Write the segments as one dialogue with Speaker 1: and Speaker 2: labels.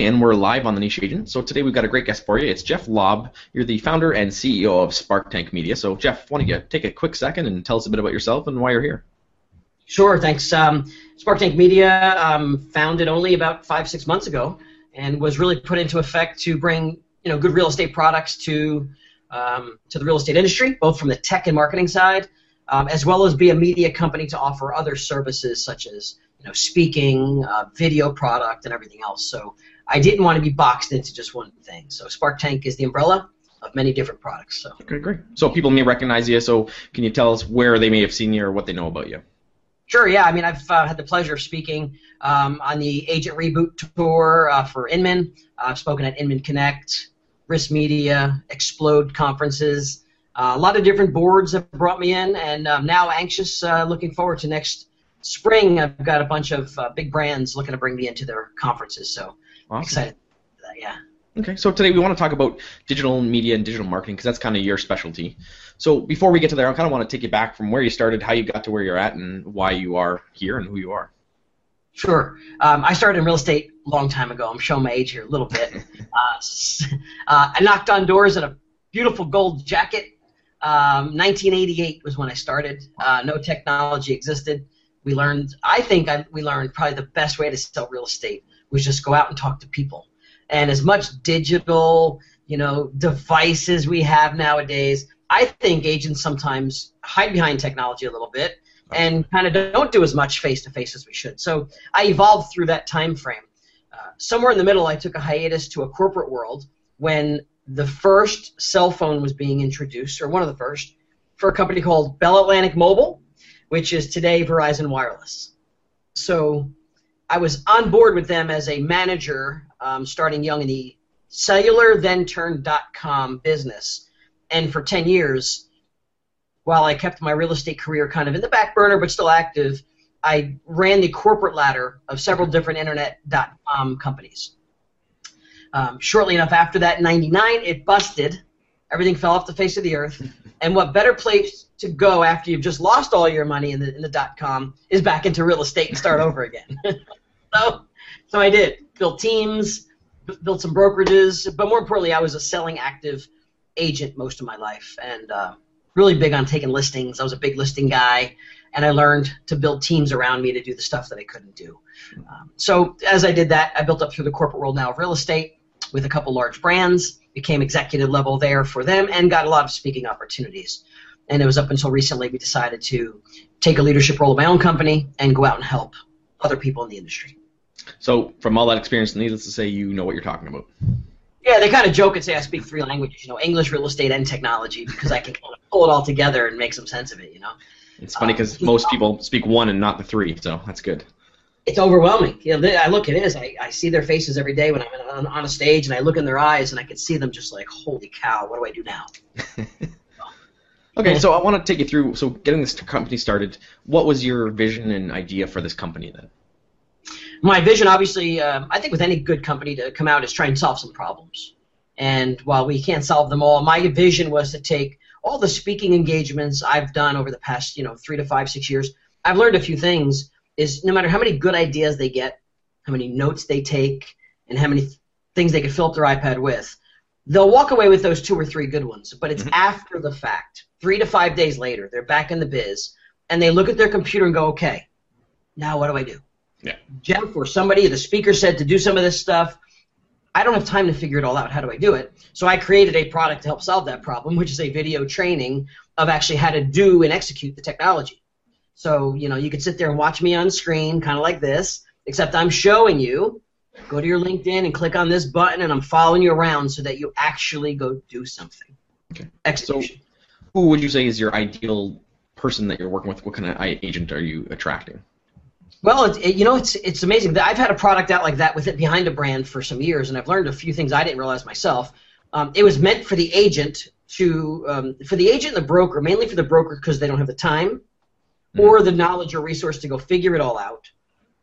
Speaker 1: And we're live on the Niche Agent. So today we've got a great guest for you. It's Jeff Lobb. You're the founder and CEO of Spark Tank Media. So Jeff, why don't you take a quick second and tell us a bit about yourself and why you're here?
Speaker 2: Sure, thanks. Um, Spark Tank Media um, founded only about five six months ago, and was really put into effect to bring you know good real estate products to um, to the real estate industry, both from the tech and marketing side, um, as well as be a media company to offer other services such as you know, speaking, uh, video product, and everything else. So I didn't want to be boxed into just one thing. So Spark Tank is the umbrella of many different products. So.
Speaker 1: Okay, great. So people may recognize you. So can you tell us where they may have seen you or what they know about you?
Speaker 2: Sure. Yeah. I mean, I've uh, had the pleasure of speaking um, on the Agent Reboot tour uh, for Inman. I've spoken at Inman Connect, RISMedia, Explode conferences. Uh, a lot of different boards have brought me in, and I'm now anxious, uh, looking forward to next spring, I've got a bunch of uh, big brands looking to bring me into their conferences. So awesome. excited for that. Yeah.
Speaker 1: Okay, so today we want to talk about digital media and digital marketing because that's kind of your specialty. So before we get to there, I kind of want to take you back from where you started, how you got to where you're at, and why you are here and who you are.
Speaker 2: Sure. Um, I started in real estate a long time ago. I'm showing my age here a little bit. uh, uh, I knocked on doors in a beautiful gold jacket. Um, 1988 was when I started. Uh, no technology existed we learned i think I, we learned probably the best way to sell real estate was just go out and talk to people. And as much digital you know devices we have nowadays i think agents sometimes hide behind technology a little bit and kind of don't do as much face to face as we should. So i evolved through that time frame. Uh, somewhere in the middle i took a hiatus to a corporate world when the first cell phone was being introduced or one of the first for a company called bell atlantic mobile which is today Verizon Wireless. So I was on board with them as a manager, um, starting young in the cellular, then turned .com business. And for 10 years, while I kept my real estate career kind of in the back burner but still active, I ran the corporate ladder of several different internet.com companies. Um, shortly enough after that, 99, it busted. Everything fell off the face of the earth. And what better place to go after you've just lost all your money in the in the dot com is back into real estate and start over again. so, so I did built teams, built some brokerages, but more importantly, I was a selling active agent most of my life, and uh, really big on taking listings. I was a big listing guy, and I learned to build teams around me to do the stuff that I couldn't do. Um, so as I did that, I built up through the corporate world now of real estate with a couple large brands, became executive level there for them, and got a lot of speaking opportunities and it was up until recently we decided to take a leadership role in my own company and go out and help other people in the industry.
Speaker 1: So, from all that experience, needless to say, you know what you're talking about.
Speaker 2: Yeah, they kind of joke and say I speak three languages, you know, English, real estate, and technology, because I can kind of pull it all together and make some sense of it, you know.
Speaker 1: It's funny because um, most people speak one and not the three, so that's good.
Speaker 2: It's overwhelming. You know, I look, it is. I, I see their faces every day when I'm on, on a stage, and I look in their eyes, and I can see them just like, holy cow, what do I do now?
Speaker 1: Okay, so I want to take you through. So, getting this company started, what was your vision and idea for this company then?
Speaker 2: My vision, obviously, um, I think with any good company to come out is try and solve some problems. And while we can't solve them all, my vision was to take all the speaking engagements I've done over the past, you know, three to five, six years. I've learned a few things. Is no matter how many good ideas they get, how many notes they take, and how many things they can fill up their iPad with, they'll walk away with those two or three good ones. But it's mm-hmm. after the fact Three to five days later, they're back in the biz, and they look at their computer and go, okay, now what do I do?
Speaker 1: Yeah.
Speaker 2: Jeff or somebody, the speaker said to do some of this stuff. I don't have time to figure it all out. How do I do it? So I created a product to help solve that problem, which is a video training of actually how to do and execute the technology. So, you know, you could sit there and watch me on screen, kind of like this, except I'm showing you. Go to your LinkedIn and click on this button, and I'm following you around so that you actually go do something.
Speaker 1: Okay. Execution. So who would you say is your ideal person that you're working with? What kind of agent are you attracting?
Speaker 2: Well, it, it, you know, it's it's amazing. That I've had a product out like that with it behind a brand for some years, and I've learned a few things I didn't realize myself. Um, it was meant for the agent to um, for the agent and the broker, mainly for the broker because they don't have the time mm. or the knowledge or resource to go figure it all out.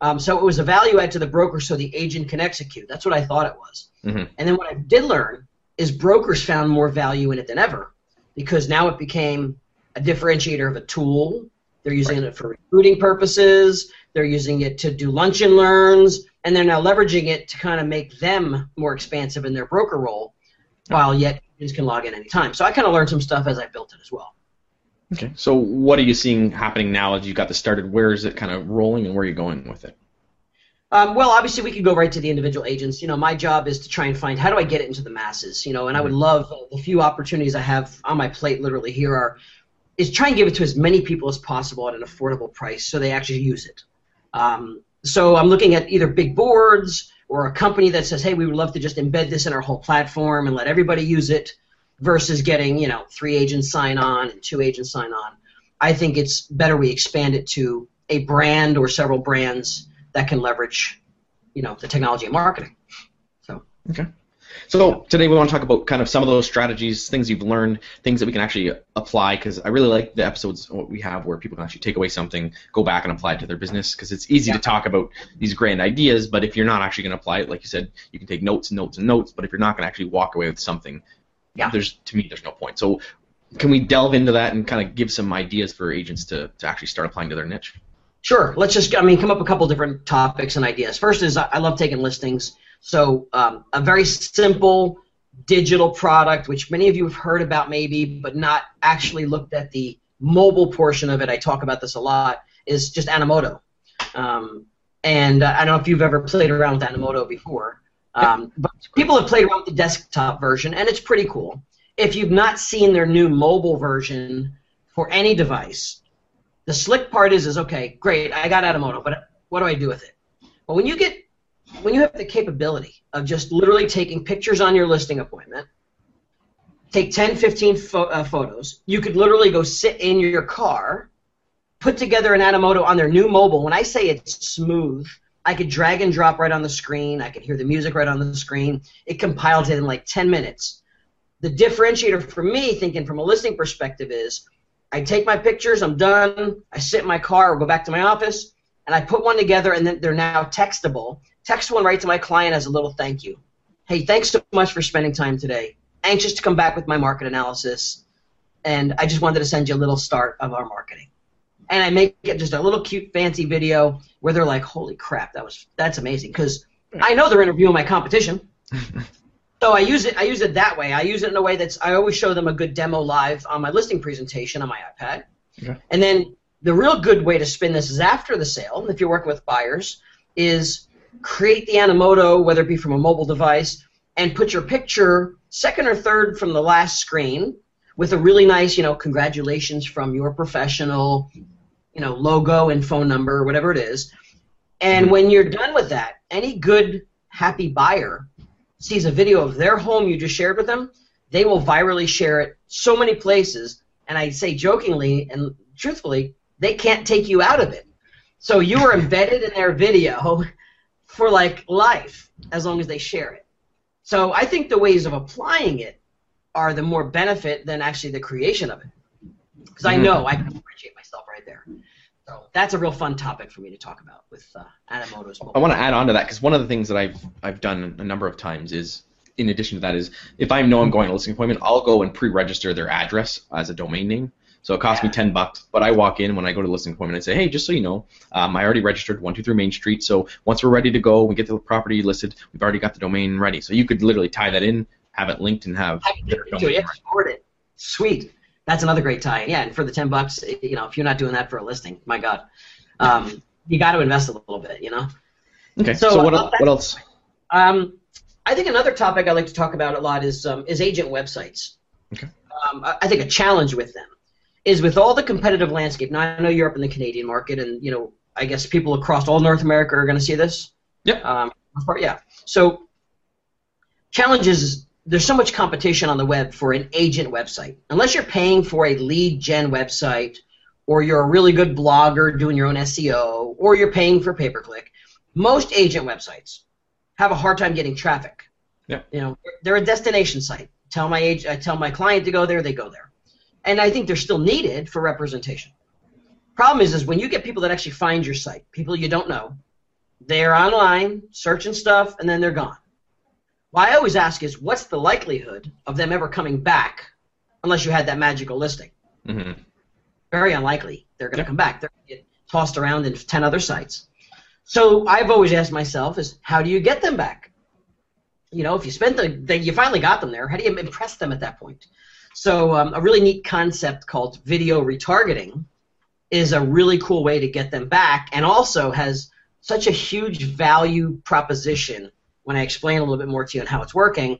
Speaker 2: Um, so it was a value add to the broker so the agent can execute. That's what I thought it was. Mm-hmm. And then what I did learn is brokers found more value in it than ever because now it became a differentiator of a tool. They're using right. it for recruiting purposes. They're using it to do lunch and learns. and they're now leveraging it to kind of make them more expansive in their broker role, while yet agents can log in anytime. So I kind of learned some stuff as I built it as well.
Speaker 1: Okay. So what are you seeing happening now as you got this started? Where is it kind of rolling, and where are you going with it?
Speaker 2: Um, well, obviously, we could go right to the individual agents. You know, my job is to try and find how do I get it into the masses. You know, and I would love uh, the few opportunities I have on my plate. Literally, here are is try and give it to as many people as possible at an affordable price, so they actually use it. Um, so I'm looking at either big boards or a company that says, hey, we would love to just embed this in our whole platform and let everybody use it, versus getting you know three agents sign on and two agents sign on. I think it's better we expand it to a brand or several brands that can leverage, you know, the technology and marketing. So.
Speaker 1: Okay. So today we want to talk about kind of some of those strategies, things you've learned, things that we can actually apply. Because I really like the episodes what we have where people can actually take away something, go back and apply it to their business. Because it's easy
Speaker 2: Yeah.
Speaker 1: to talk about these grand ideas, but if you're not actually going to apply it, like you said, you can take notes and notes and notes. But if you're not going to actually walk away with something,
Speaker 2: Yeah.
Speaker 1: there's to me there's no point. So can we delve into that and kind of give some ideas for agents to, to actually start applying to their niche?
Speaker 2: Sure. Let's just, I mean, come up with a couple different topics and ideas. First is I love taking listings. So um, a very simple digital product, which many of you have heard about maybe, but not actually looked at the mobile portion of it. I talk about this a lot. Is just Animoto. Um, and uh, I don't know if you've ever played around with Animoto before, um, but people have played around with the desktop version, and it's pretty cool. If you've not seen their new mobile version for any device, the slick part is, is okay, great, I got Animoto, but what do I do with it? Well, when you get, when you have the capability of just literally taking pictures on your listing appointment, take 10, 15 pho- uh, photos, you could literally go sit in your car, put together an Animoto on their new mobile. When I say it's smooth, I could drag and drop right on the screen. I could hear the music right on the screen. It compiles it in like 10 minutes. The differentiator for me, thinking from a listing perspective, is I take my pictures, I'm done, I sit in my car or go back to my office, and I put one together, and then they're now textable. Text one right to my client as a little thank you. Hey, thanks so much for spending time today. Anxious to come back with my market analysis, and I just wanted to send you a little start of our marketing. And I make it just a little cute, fancy video where they're like, "Holy crap, that was that's amazing!" Because I know they're interviewing my competition. So I use it. I use it that way. I use it in a way that's. I always show them a good demo live on my listing presentation on my iPad,
Speaker 1: Okay.
Speaker 2: and then the real good way to spin this is after the sale. If you're working with buyers, is create the Animoto, whether it be from a mobile device, and put your picture second or third from the last screen with a really nice, you know, congratulations from your professional, you know, logo and phone number, whatever it is. And when you're done with that, any good, happy buyer sees a video of their home you just shared with them, they will virally share it so many places. And I say jokingly and truthfully, they can't take you out of it. So you are embedded in their video for like life as long as they share it. So I think the ways of applying it are the more benefit than actually the creation of it. Because I
Speaker 1: Mhm.
Speaker 2: know I can appreciate myself right there. So that's a real fun topic for me to talk about with uh, Animoto's.
Speaker 1: I want to add on to that because one of the things that I've I've done a number of times is, in addition to that, is if I know I'm going to a listing appointment, I'll go and pre-register their address as a domain name. So it costs me ten bucks, but I walk in when I go to a listing appointment and I say, hey, just so you know, um, I already registered one two three Main Street. So once we're ready to go, we get the property listed. We've already got the domain ready. So you could literally tie that in, have it linked, and have their
Speaker 2: it.
Speaker 1: domain
Speaker 2: Yeah,
Speaker 1: ready.
Speaker 2: it. Sweet. That's another great tie. Yeah, and for the ten bucks, you know, if you're not doing that for a listing, my God, um, you got to invest a little bit, you know.
Speaker 1: Okay.
Speaker 2: So,
Speaker 1: So, what,
Speaker 2: uh,
Speaker 1: what else?
Speaker 2: Um, I think another topic I like to talk about a lot is um, is agent websites.
Speaker 1: Okay.
Speaker 2: Um, I think a challenge with them is with all the competitive landscape. Now I know you're up in the Canadian market, and you know I guess people across all North America are going to see this.
Speaker 1: Yep.
Speaker 2: Um, yeah. So challenges. there's so much competition on the web for an agent website. Unless you're paying for a lead gen website, or you're a really good blogger doing your own SEO, or you're paying for pay per click, most agent websites have a hard time getting traffic.
Speaker 1: Yep.
Speaker 2: You know, they're a destination site. Tell my age, I tell my client to go there, they go there, and I think they're still needed for representation. Problem is, is when you get people that actually find your site, people you don't know, they're online searching stuff, and then they're gone. What I always ask is, what's the likelihood of them ever coming back, unless you had that magical listing?
Speaker 1: hmm
Speaker 2: Very unlikely. They're going to
Speaker 1: Yeah.
Speaker 2: come back. They're going to get tossed around in ten other sites. So I've always asked myself is how do you get them back? You know, if you spent the, the you finally got them there, how do you impress them at that point? So um, a really neat concept called video retargeting is a really cool way to get them back, and also has such a huge value proposition when I explain a little bit more to you on how it's working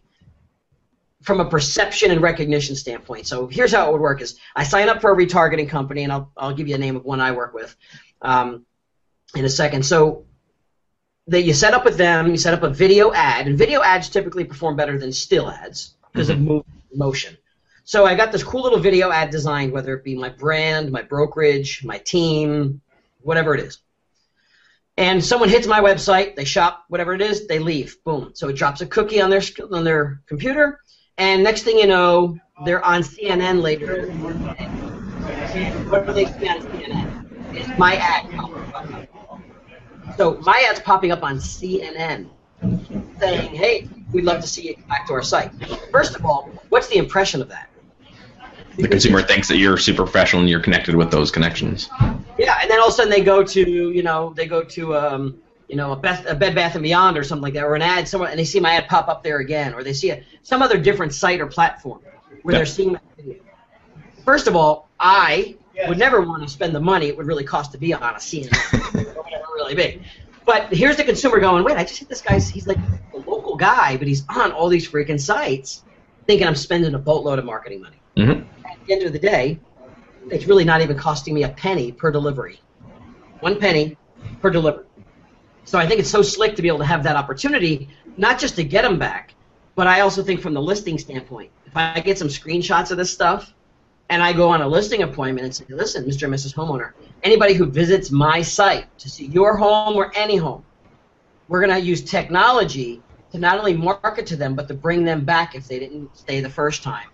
Speaker 2: from a perception and recognition standpoint. So here's how it would work: is I sign up for a retargeting company, and I'll I'll give you a name of one I work with um, in a second. So that you set up with them, you set up a video ad, and video ads typically perform better than still ads because mm-hmm. of motion. So I got this cool little video ad designed, whether it be my brand, my brokerage, my team, whatever it is. And someone hits my website, they shop, whatever it is, they leave. Boom. So it drops a cookie on their on their computer, and next thing you know, they're on CNN later. What do they see on CNN? It's my ad. So my ad's popping up on CNN saying, hey, we'd love to see you back to our site. First of all, what's the impression of that?
Speaker 1: The consumer thinks that you're super professional and you're connected with those connections.
Speaker 2: Yeah, and then all of a sudden they go to you know they go to um, you know a, Beth, a Bed Bath and Beyond or something like that, or an ad somewhere, and they see my ad pop up there again, or they see a, some other different site or platform where they're seeing my video. First of all, I yes. would never want to spend the money it would really cost to be on a CNN or whatever really big. But here's the consumer going, wait, I just hit this guy's, he's like a local guy, but he's on all these freaking sites, thinking I'm spending a boatload of marketing money.
Speaker 1: Mm-hmm
Speaker 2: the end of the day, it's really not even costing me a penny per delivery. One penny per delivery. So I think it's so slick to be able to have that opportunity, not just to get them back, but I also think from the listing standpoint, if I get some screenshots of this stuff and I go on a listing appointment and say, listen, Mr. and Mrs. Homeowner, anybody who visits my site to see your home or any home, we're going to use technology to not only market to them, but to bring them back if they didn't stay the first time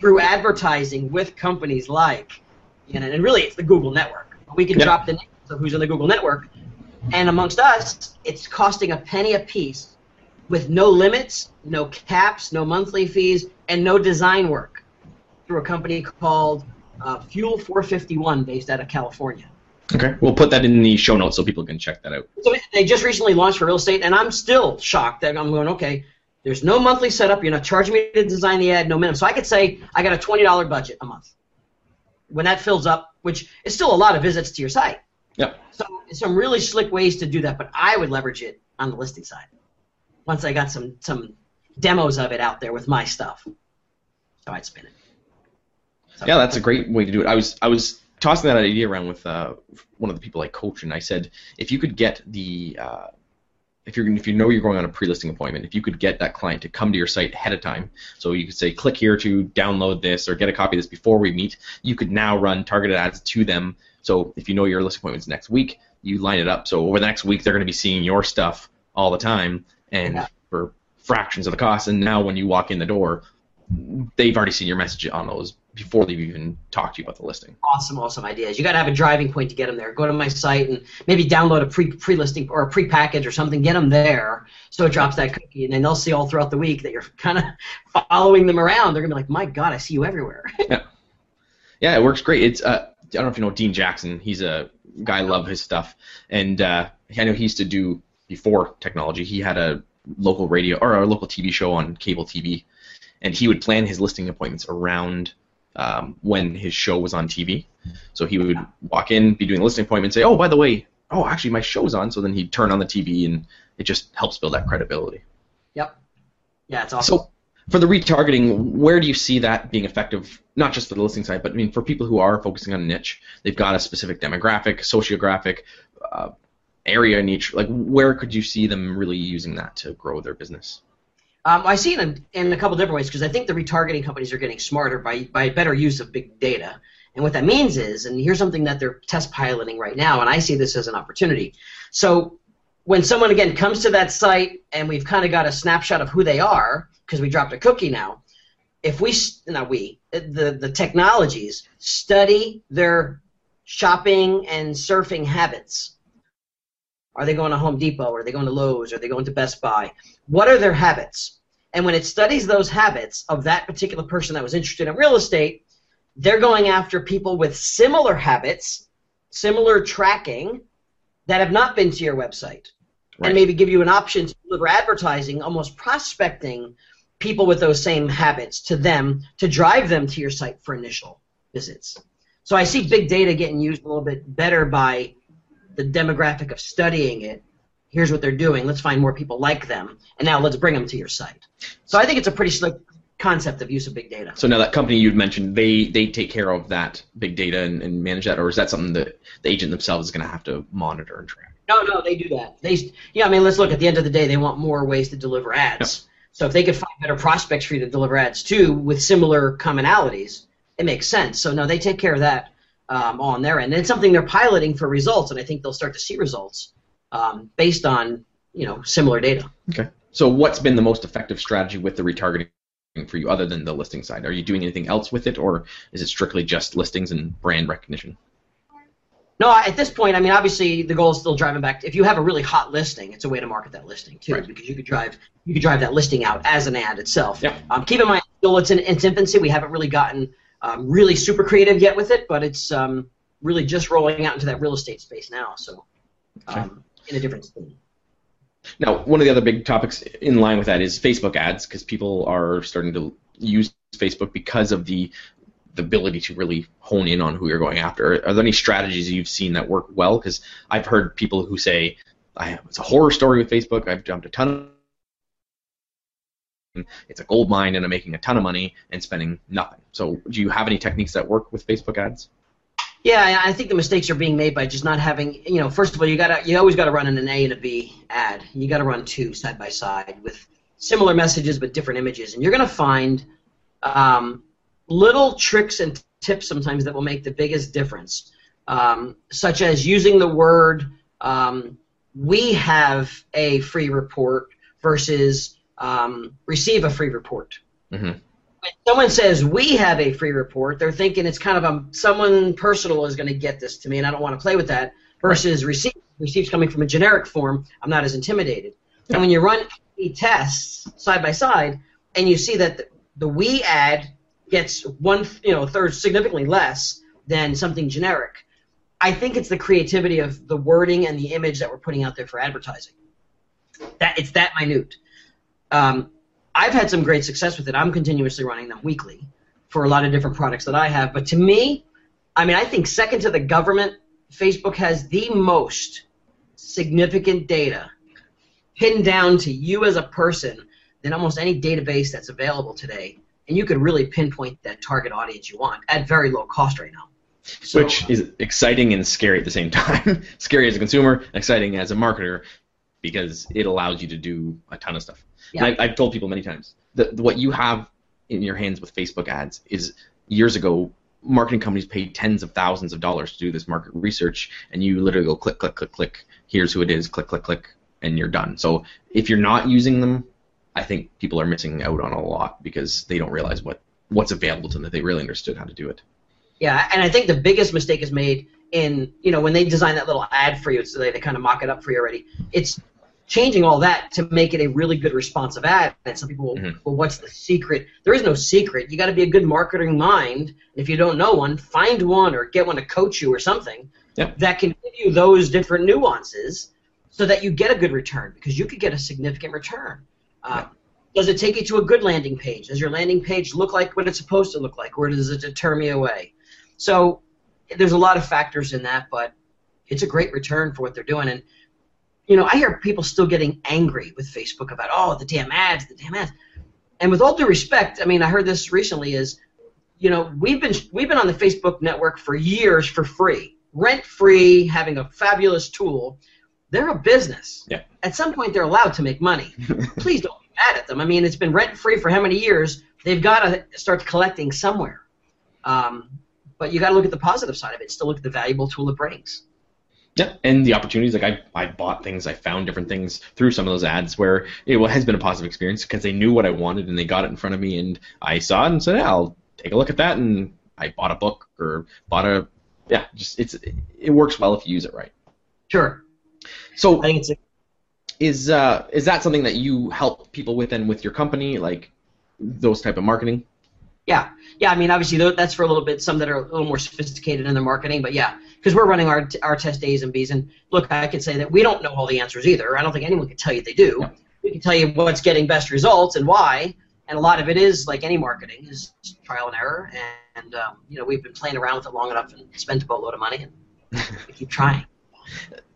Speaker 2: through advertising with companies like, you know, and really it's the Google network. We can yep. drop the names of who's in the Google network, and amongst us, it's costing a penny a piece with no limits, no caps, no monthly fees, and no design work through a company called uh, Fuel 451 based out of California.
Speaker 1: Okay, we'll put that in the show notes so people can check that out.
Speaker 2: So they just recently launched for real estate, and I'm still shocked that I'm going, okay, there's no monthly setup. You're not charging me to design the ad, no minimum. So I could say I got a $20 budget a month. When that fills up, which is still a lot of visits to your site.
Speaker 1: Yeah.
Speaker 2: So some really slick ways to do that, but I would leverage it on the listing side. Once I got some some demos of it out there with my stuff, so I'd spin it.
Speaker 1: So, yeah, that's a great way to do it. I was I was tossing that idea around with uh, one of the people I coach, and I said if you could get the uh, if you're if you know you're going on a pre-listing appointment, if you could get that client to come to your site ahead of time, so you could say click here to download this or get a copy of this before we meet, you could now run targeted ads to them. So if you know your listing appointment's next week, you line it up. So over the next week, they're going to be seeing your stuff all the time and yeah. for fractions of the cost. And now when you walk in the door, they've already seen your message on those before they've even talked to you about the listing.
Speaker 2: Awesome, awesome ideas. You got to have a driving point to get them there. Go to my site and maybe download a pre pre listing or a pre package or something. Get them there so it drops that cookie, and then they'll see all throughout the week that you're kind of following them around. They're gonna be like, "My God, I see you everywhere."
Speaker 1: yeah, yeah, it works great. It's uh, I don't know if you know Dean Jackson. He's a guy. I love his stuff, and uh, I know he used to do before technology. He had a local radio or a local TV show on cable TV, and he would plan his listing appointments around um, when his show was on TV. So he would walk in, be doing a listing appointment, say, "Oh, by the way, oh, actually my show's on." So then he'd turn on the TV, and it just helps build that credibility.
Speaker 2: Yep. Yeah, it's awesome.
Speaker 1: So for the retargeting, where do you see that being effective? Not just for the listing side, but I mean for people who are focusing on a niche, they've got a specific demographic, sociographic. Uh, area niche like where could you see them really using that to grow their business
Speaker 2: um, I see it in, in a couple different ways because I think the retargeting companies are getting smarter by, by better use of big data. And what that means is, and here's something that they're test piloting right now, and I see this as an opportunity. So when someone again comes to that site and we've kind of got a snapshot of who they are because we dropped a cookie now, if we not we the the technologies study their shopping and surfing habits. Are they going to Home Depot? Are they going to Lowe's? Are they going to Best Buy? What are their habits? And when it studies those habits of that particular person that was interested in real estate, they're going after people with similar habits, similar tracking, that have not been to your website
Speaker 1: Right.
Speaker 2: and maybe give you an option to deliver advertising, almost prospecting people with those same habits to them to drive them to your site for initial visits. So I see big data getting used a little bit better by the demographic of studying it. Here's what they're doing. Let's find more people like them, and now let's bring them to your site. So I think it's a pretty slick concept of use of big data.
Speaker 1: So now that company you'd mentioned, they they take care of that big data and, and manage that, or is that something that the agent themselves is going to have to monitor and track?
Speaker 2: No, no, they do that. They, yeah, I mean, let's look. At the end of the day, they want more ways to deliver ads. So if they could find better prospects for you to deliver ads to with similar commonalities, it makes sense. So no, they take care of that um, on their end. And it's something they're piloting for results, and I think they'll start to see results um, based on you know similar data.
Speaker 1: Okay. So what's been the most effective strategy with the retargeting for you, other than the listing side? Are you doing anything else with it, or is it strictly just listings and brand recognition?
Speaker 2: No, at this point, I mean, obviously the goal is still driving back. If you have a really hot listing, it's a way to market that listing too,
Speaker 1: Right.
Speaker 2: because you could drive you could drive that listing out as an ad itself.
Speaker 1: Yeah.
Speaker 2: Um, keep in mind, still it's in its infancy. We haven't really gotten um, really super creative yet with it, but it's um, really just rolling out into that real estate space now. So, um, in a different thing.
Speaker 1: Now, one of the other big topics in line with that is Facebook ads, because people are starting to use Facebook because of the the ability to really hone in on who you're going after. Are there any strategies you've seen that work well? Because I've heard people who say, I, "It's a horror story with Facebook. I've dumped a ton of." It's a gold mine, and I'm making a ton of money and spending nothing. So, do you have any techniques that work with Facebook ads?
Speaker 2: Yeah, I- think the mistakes are being made by just not having. You know, first of all, you gotta you always gotta run an A and a B ad. You gotta run two side by side with similar messages but different images, and you're gonna find um, little tricks and tips sometimes that will make the biggest difference, um, such as using the word um, "we have a free report" versus um, "receive a free report."
Speaker 1: Mhm.
Speaker 2: When someone says we have a free report, they're thinking it's kind of a someone personal is going to get this to me, and I don't want to play with that. Versus receive, receive's coming from a generic form. I'm not as intimidated. And when you run tests side by side, and you see that the, the we ad gets one, you know, third significantly less than something generic, I think it's the creativity of the wording and the image that we're putting out there for advertising. That it's that minute. Um, I've had some great success with it. I'm continuously running them weekly for a lot of different products that I have. But to me, I mean, I think second to the government, Facebook has the most significant data pinned down to you as a person than almost any database that's available today. And you could really pinpoint that target audience you want at very low cost right now. So,
Speaker 1: Which is exciting and scary at the same time. scary as a consumer, exciting as a marketer, because it allows you to do a ton of stuff.
Speaker 2: Yeah.
Speaker 1: And I, I've told people many times that what you have in your hands with Facebook ads is years ago. Marketing companies paid tens of thousands of dollars to do this market research, and you literally go click, click, click, click. Here's who it is. Click, click, click, and you're done. So if you're not using them, I think people are missing out on a lot because they don't realize what what's available to them. That they really understood how to do it.
Speaker 2: Yeah, and I think the biggest mistake is made in you know when they design that little ad for you, so they, they kind of mock it up for you already. It's changing all that to make it a really good responsive ad. And some people, will,
Speaker 1: Mhm.
Speaker 2: well, what's the secret? There is no secret. You got to be a good marketing mind. If you don't know one, find one or get one to coach you or something
Speaker 1: Yep.
Speaker 2: that can give you those different nuances so that you get a good return because you could get a significant return. Uh, Does it take you to a good landing page? Does your landing page look like what it's supposed to look like, or does it deter me away? So there's a lot of factors in that, but it's a great return for what they're doing. And you know, I hear people still getting angry with Facebook about oh the damn ads, the damn ads. And with all due respect, I mean, I heard this recently is, you know, we've been we've been on the Facebook network for years for free, rent free, having a fabulous tool. They're a business.
Speaker 1: Yeah.
Speaker 2: At some point, they're allowed to make money. Please don't be mad at them. I mean, it's been rent free for how many years? They've got to start collecting somewhere. Um, but you got to look at the positive side of it. Still look at the valuable tool it brings.
Speaker 1: Yeah, and the opportunities like I I bought things, I found different things through some of those ads where it has been a positive experience because they knew what I wanted and they got it in front of me and I saw it and said, yeah, I'll take a look at that and I bought a book or bought a yeah, just it's it works well if you use it right.
Speaker 2: Sure.
Speaker 1: So
Speaker 2: I think it's a
Speaker 1: is uh is that something that you help people with and with your company like those type of marketing?
Speaker 2: Yeah, yeah. I mean, obviously that's for a little bit some that are a little more sophisticated in their marketing, but yeah, because we're running our our test A's and B's, and look, I could say that we don't know all the answers either. I don't think anyone can tell you they do. We can tell you what's getting best results and why, and a lot of it is like any marketing is trial and error, and, and um, you know we've been playing around with it long enough and spent a boatload of money, and we keep trying.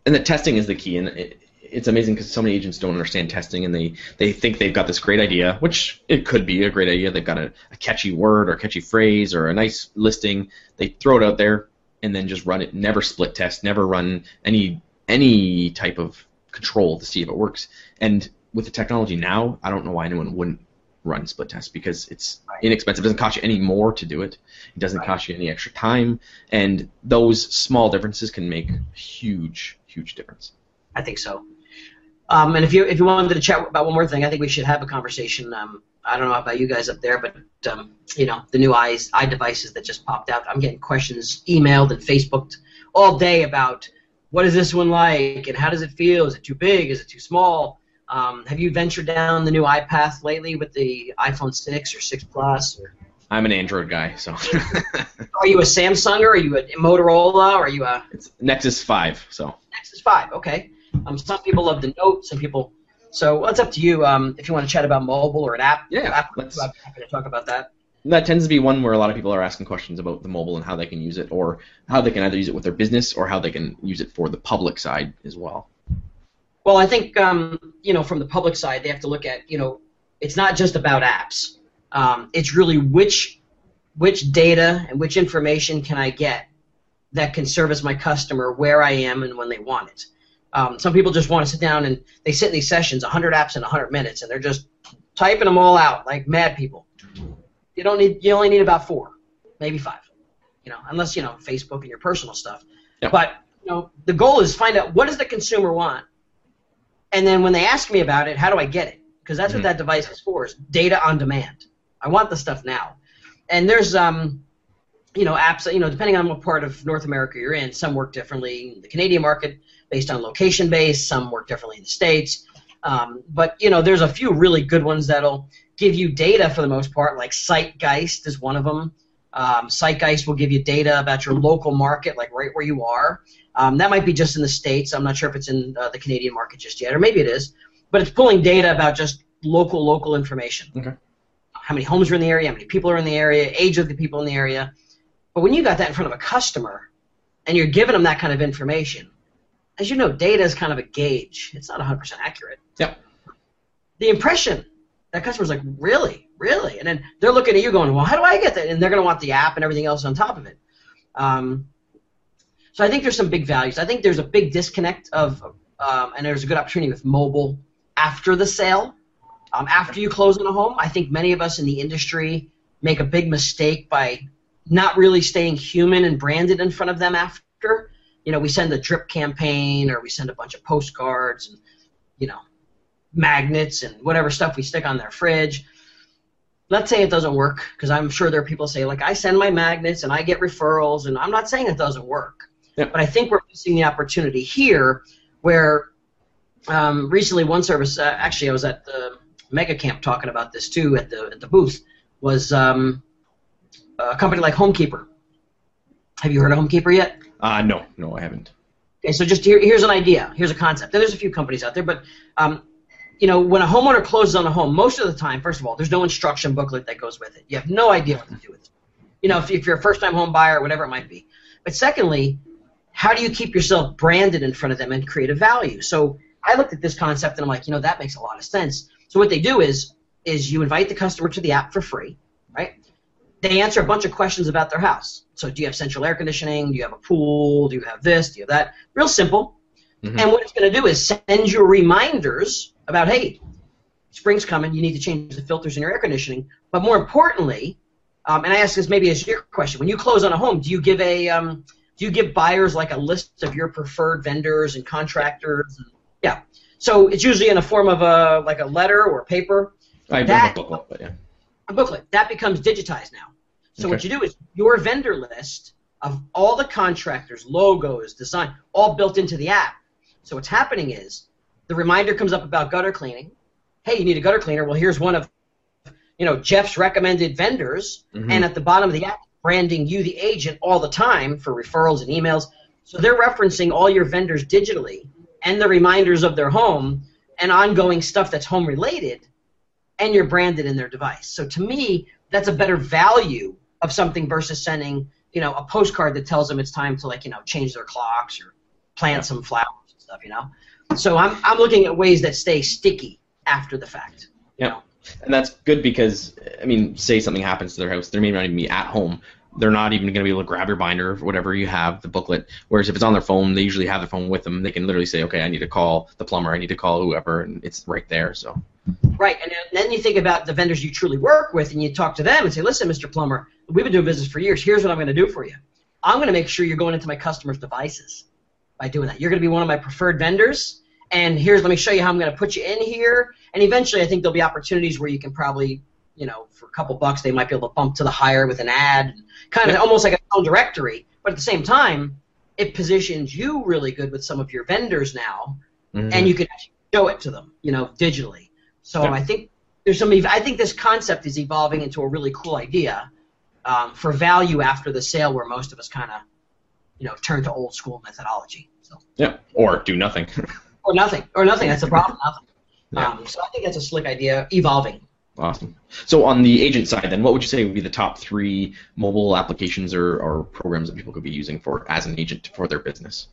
Speaker 1: And the testing is the key, and it, it's amazing because so many agents don't understand testing and they, they think they've got this great idea, which it could be a great idea. They've got a, a catchy word or a catchy phrase or a nice listing. They throw it out there and then just run it. Never split test. Never run any any type of control to see if it works. And with the technology now, I don't know why anyone wouldn't run split test because it's inexpensive. It doesn't cost you any more to do it. It doesn't cost you any extra time, and those small differences can make huge, huge difference.
Speaker 2: I think so. Um, and if you if you wanted to chat about one more thing, I think we should have a conversation. Um, I don't know about you guys up there, but um, you know the new eyes eye devices that just popped out. I'm getting questions emailed and Facebooked all day about what is this one like and how does it feel? Is it too big? Is it too small? Um, have you ventured down the new iPath lately with the iPhone 6 or 6 Plus? Or?
Speaker 1: I'm an Android guy, so.
Speaker 2: are you a Samsung or are you a Motorola or are you a?
Speaker 1: It's Nexus 5, so.
Speaker 2: Nexus 5, okay. Um, some people love the Note. Some people. So well, it's up to you. Um, if you want to chat about mobile or an app,
Speaker 1: yeah,
Speaker 2: app,
Speaker 1: let's.
Speaker 2: I'm happy to talk about that.
Speaker 1: That tends to be one where a lot of people are asking questions about the mobile and how they can use it, or how they can either use it with their business or how they can use it for the public side as well.
Speaker 2: Well, I think um, you know from the public side they have to look at you know it's not just about apps. Um, it's really which which data and which information can I get that can service my customer where I am and when they want it. Um, some people just want to sit down and they sit in these sessions, 100 apps in 100 minutes, and they're just typing them all out like mad people. You don't need, you only need about four, maybe five, you know, unless you know Facebook and your personal stuff. Yep. But you know, the goal is find out what does the consumer want, and then when they ask me about it, how do I get it? Because that's mm-hmm. what that device is for, is data on demand. I want the stuff now. And there's um, you know, apps, you know, depending on what part of North America you're in, some work differently. The Canadian market based on location based. Some work differently in the states. Um, but you know, there's a few really good ones that'll give you data for the most part. Like Sitegeist is one of them. Um, Sitegeist will give you data about your local market, like right where you are. Um, that might be just in the states. I'm not sure if it's in uh, the Canadian market just yet, or maybe it is. But it's pulling data about just local local information.
Speaker 1: Okay.
Speaker 2: How many homes are in the area? How many people are in the area? Age of the people in the area. But when you got that in front of a customer, and you're giving them that kind of information, as you know, data is kind of a gauge. It's not 100% accurate.
Speaker 1: Yep.
Speaker 2: The impression that customer's like, really, really, and then they're looking at you going, well, how do I get that? And they're going to want the app and everything else on top of it. Um, so I think there's some big values. I think there's a big disconnect of, um, and there's a good opportunity with mobile after the sale. Um, after you close on a home, I think many of us in the industry make a big mistake by not really staying human and branded in front of them after you know, we send a drip campaign or we send a bunch of postcards and, you know, magnets and whatever stuff we stick on their fridge. Let's say it doesn't work, because I'm sure there are people say, like, I send my magnets and I get referrals, and I'm not saying it doesn't work. Yeah. But I think we're missing the opportunity here where um, recently one service, uh, actually, I was at the Mega Camp talking about this too at the, at the booth, was um, a company like Homekeeper. Have you heard of Homekeeper yet?
Speaker 1: Uh, no, no, I haven't.
Speaker 2: Okay, so just here, here's an idea. Here's a concept. And there's a few companies out there, but um, you know, when a homeowner closes on a home, most of the time, first of all, there's no instruction booklet that goes with it. You have no idea what to do with it. You know, if, if you're a first-time home buyer, or whatever it might be. But secondly, how do you keep yourself branded in front of them and create a value? So I looked at this concept and I'm like, you know, that makes a lot of sense. So what they do is, is you invite the customer to the app for free, right? They answer a bunch of questions about their house. So do you have central air conditioning? Do you have a pool? Do you have this? Do you have that? Real simple. Mm-hmm. And what it's going to do is send you reminders about, hey, spring's coming. You need to change the filters in your air conditioning. But more importantly, um, and I ask this maybe as your question: When you close on a home, do you give a um, do you give buyers like a list of your preferred vendors and contractors? Yeah. So it's usually in a form of a like a letter or paper.
Speaker 1: I have a booklet, but yeah.
Speaker 2: A booklet that becomes digitized now. So okay. what you do is your vendor list of all the contractors, logos, design, all built into the app. So what's happening is the reminder comes up about gutter cleaning. Hey, you need a gutter cleaner. Well, here's one of you know, Jeff's recommended vendors,
Speaker 1: Mhm.
Speaker 2: and at the bottom of the app, branding you, the agent, all the time for referrals and emails. So they're referencing all your vendors digitally and the reminders of their home and ongoing stuff that's home related, and you're branded in their device. So to me, that's a better value of something versus sending, you know, a postcard that tells them it's time to like, you know, change their clocks or plant
Speaker 1: Yeah.
Speaker 2: some flowers and stuff, you know. So I'm I'm looking at ways that stay sticky after the fact.
Speaker 1: Yeah, and that's good because I mean, say something happens to their house, they may not even be at home. They're not even going to be able to grab your binder or whatever you have, the booklet. Whereas if it's on their phone, they usually have their phone with them. They can literally say, "Okay, I need to call the plumber. I need to call whoever," and it's right there. So
Speaker 2: Right, and then- you think about the vendors you truly work with, and you talk to them and say, "Listen, Mr. Plumber, we've been doing business for years. Here's what I'm going to do for you. I'm going to make sure you're going into my customers' devices by doing that. You're going to be one of my preferred vendors, and here's let me show you how I'm going to put you in here. And eventually, I think there'll be opportunities where you can probably, you know, for a couple bucks, they might be able to bump to the higher with an ad, kind of
Speaker 1: Yeah.
Speaker 2: almost like a phone directory. But at the same time, it positions you really good with some of your vendors now
Speaker 1: Mhm.
Speaker 2: and you can actually show it to them, you know, digitally. So
Speaker 1: Yeah.
Speaker 2: I think there's some. I think this concept is evolving into a really cool idea um, for value after the sale, where most of us kind of, you know, turn to old school methodology. So
Speaker 1: yeah, or do nothing.
Speaker 2: or nothing, or nothing. That's the problem. Nothing.
Speaker 1: Yeah.
Speaker 2: Um, so I think that's a slick idea, evolving.
Speaker 1: Awesome. So on the agent side, then, what would you say would be the top three mobile applications or, or programs that people could be using for as an agent for their business?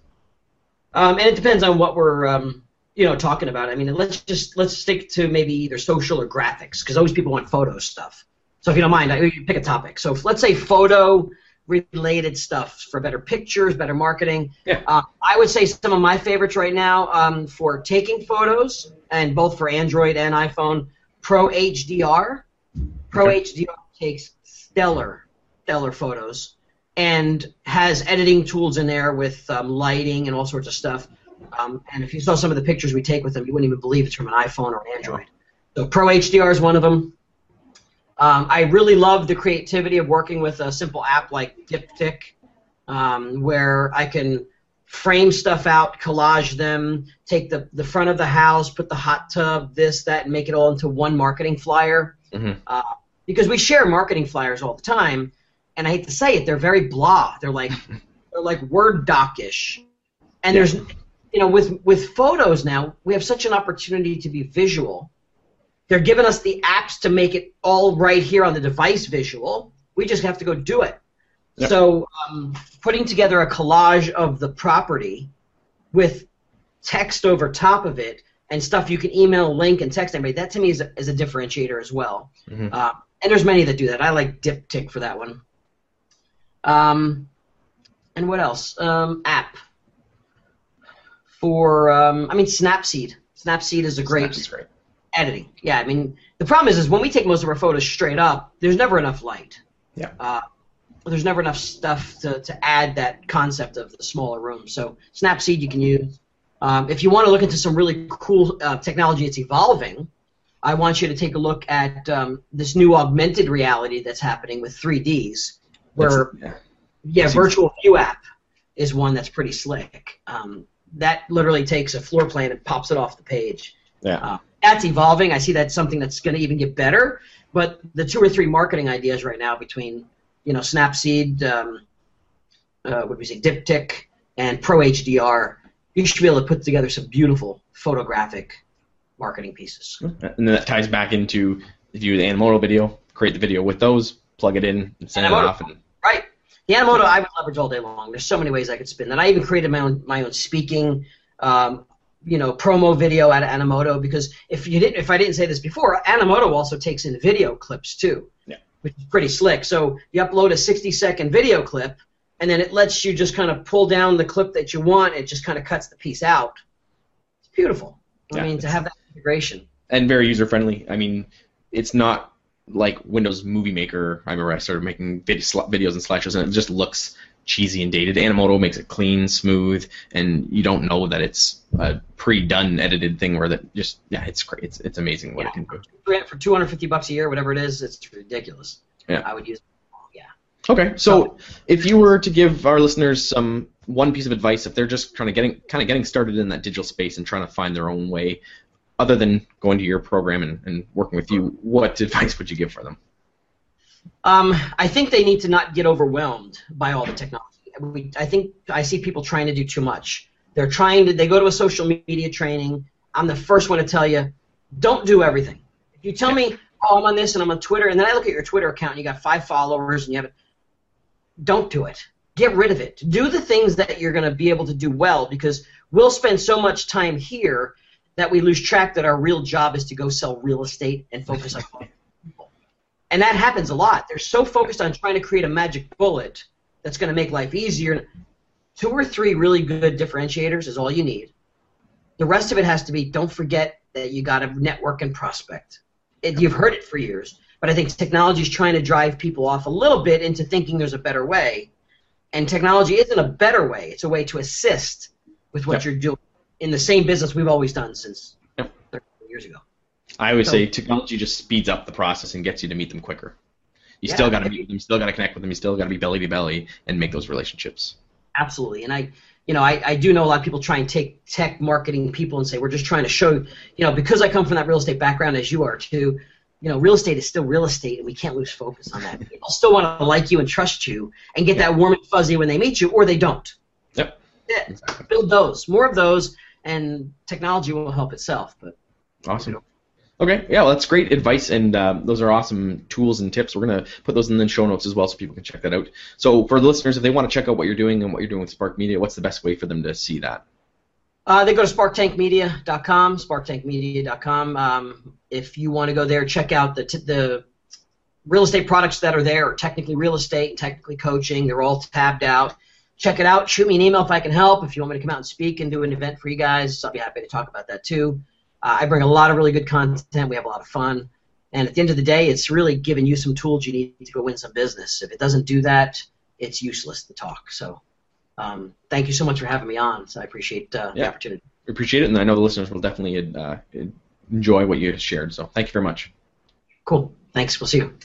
Speaker 2: Um, and it depends on what we're, um, you know, talking about. I mean, let's just let's stick to maybe either social or graphics, because always people want photo stuff. So if you don't mind, I, you pick a topic. So if- let's say photo related stuff for better pictures, better marketing.
Speaker 1: Yeah.
Speaker 2: Uh, I would say some of my favorites right now um, for taking photos, and both for Android and iPhone, Pro HDR. Pro
Speaker 1: Okay.
Speaker 2: HDR takes stellar, stellar photos and has editing tools in there with um, lighting and all sorts of stuff. Um, and if you saw some of the pictures we take with them, you wouldn't even believe it's from an iPhone or an Android. So Pro HDR is one of them. Um, I really love the creativity of working with a simple app like Diptic, um, where I can frame stuff out, collage them, take the, the front of the house, put the hot tub, this, that, and make it all into one marketing flyer.
Speaker 1: Mhm.
Speaker 2: Uh, because we share marketing flyers all the time, and I hate to say it, they're very blah. They're like they're like Word doc-ish. And there's you know with with photos now we have such an opportunity to be visual. They're giving us the apps to make it all right here on the device visual. We just have to go do it.
Speaker 1: Yep.
Speaker 2: So um, putting together a collage of the property with text over top of it and stuff you can email, link, and text anybody. That to me is a, is a differentiator as well.
Speaker 1: Mhm.
Speaker 2: Uh, and there's many that do that. I like Diptic for that one. Um, and what else? Um, app for um, I mean Snapseed. Snapseed is a great
Speaker 1: great.
Speaker 2: editing. Yeah, I mean the problem is is when we take most of our photos straight up, there's never enough light.
Speaker 1: Yeah.
Speaker 2: Uh, there's never enough stuff to, to add that concept of the smaller room. So Snapseed you can use. Um, if you want to look into some really cool uh, technology that's evolving, I want you to take a look at um, this new augmented reality that's happening with 3Ds, where
Speaker 1: yeah.
Speaker 2: yeah, Virtual View app is one that's pretty slick. Um, that literally takes a floor plan and pops it off the page.
Speaker 1: Yeah.
Speaker 2: Uh, that's evolving. I see that's something that's going to even get better. But the two or three marketing ideas right now between you know Snapseed, um, uh, what do we say, Diptic, and Pro HDR, you should be able to put together some beautiful photographic marketing pieces.
Speaker 1: And then that ties back into if you do the Animoto video, create the video with those, plug it in, and send it off. And
Speaker 2: Right. The Animoto I would leverage all day long. There's so many ways I could spin that. I even created my own my own speaking, um, you know, promo video out of Animoto because if you didn't, if I didn't say this before, Animoto also takes in video clips too.
Speaker 1: Yeah.
Speaker 2: Which is pretty slick. So you upload a 60 second video clip, and then it lets you just kind of pull down the clip that you want. It just kind of cuts the piece out. It's beautiful. I
Speaker 1: Yeah,
Speaker 2: mean, to have that integration.
Speaker 1: and very user friendly. I mean, it's not like Windows Movie Maker. I remember I started making videos and slideshows, and it just looks cheesy and dated. Animoto makes it clean, smooth, and you don't know that it's a pre-done edited thing where that just yeah, it's great. It's it's amazing what it can do.
Speaker 2: For for 250 bucks a year, whatever it is, it's ridiculous.
Speaker 1: Yeah.
Speaker 2: I would use. Yeah.
Speaker 1: Okay, so if you were to give our listeners some one piece of advice, if they're just trying to getting kind of getting started in that digital space and trying to find their own way, other than going to your program and, and working with you, what advice would you give for them?
Speaker 2: Um, I think they need to not get overwhelmed by all the technology. We, I think I see people trying to do too much. They're trying to. They go to a social media training. I'm the first one to tell you, don't do everything. If you tell me, oh, I'm on this and I'm on Twitter, and then I look at your Twitter account and you got five followers and you have it, don't do it. Get rid of it. Do the things that you're going to be able to do well because we'll spend so much time here that we lose track that our real job is to go sell real estate and focus on. And that happens a lot. They're so focused on trying to create a magic bullet that's going to make life easier. Two or three really good differentiators is all you need. The rest of it has to be don't forget that you got to network and prospect. It, you've heard it for years, but I think technology is trying to drive people off a little bit into thinking there's a better way. And technology isn't a better way, it's a way to assist with what you're doing in the same business we've always done since
Speaker 1: Yep.
Speaker 2: 30 years ago.
Speaker 1: I always
Speaker 2: So-
Speaker 1: say technology just speeds up the process and gets you to meet them quicker. You
Speaker 2: Yeah.
Speaker 1: still got to meet them, you still got to connect with them, you still got to be belly to belly and make those relationships.
Speaker 2: Absolutely. And I, you know, I, I do know a lot of people try and take tech marketing people and say, we're just trying to show, you know, because I come from that real estate background as you are too, you know, real estate is still real estate and we can't lose focus on that. People still want to like you and trust you and get that warm and fuzzy when they meet you or they don't.
Speaker 1: Yep.
Speaker 2: Yeah.
Speaker 1: Exactly.
Speaker 2: Build those. More of those and technology will help itself. But
Speaker 1: Awesome. Okay, yeah, well, that's great advice, and um, those are awesome tools and tips. We're gonna put those in the show notes as well, so people can check that out. So, for the listeners, if they want to check out what you're doing and what you're doing with Spark Media, what's the best way for them to see that?
Speaker 2: Uh, they go to sparktankmedia.com, sparktankmedia.com. Um, if you want to go there, check out the, t- the real estate products that are there, technically real estate technically coaching. They're all tabbed out. Check it out. Shoot me an email if I can help. If you want me to come out and speak and do an event for you guys, I'll be happy to talk about that too. Uh, I bring a lot of really good content. We have a lot of fun. And at the end of the day, it's really giving you some tools you need to go win some business. If it doesn't do that, it's useless to talk. So um, thank you so much for having me on. So I appreciate uh, the opportunity.
Speaker 1: We appreciate it, and I know the listeners will definitely uh, enjoy what you shared. So, thank you very much.
Speaker 2: Cool. Thanks. We'll see you.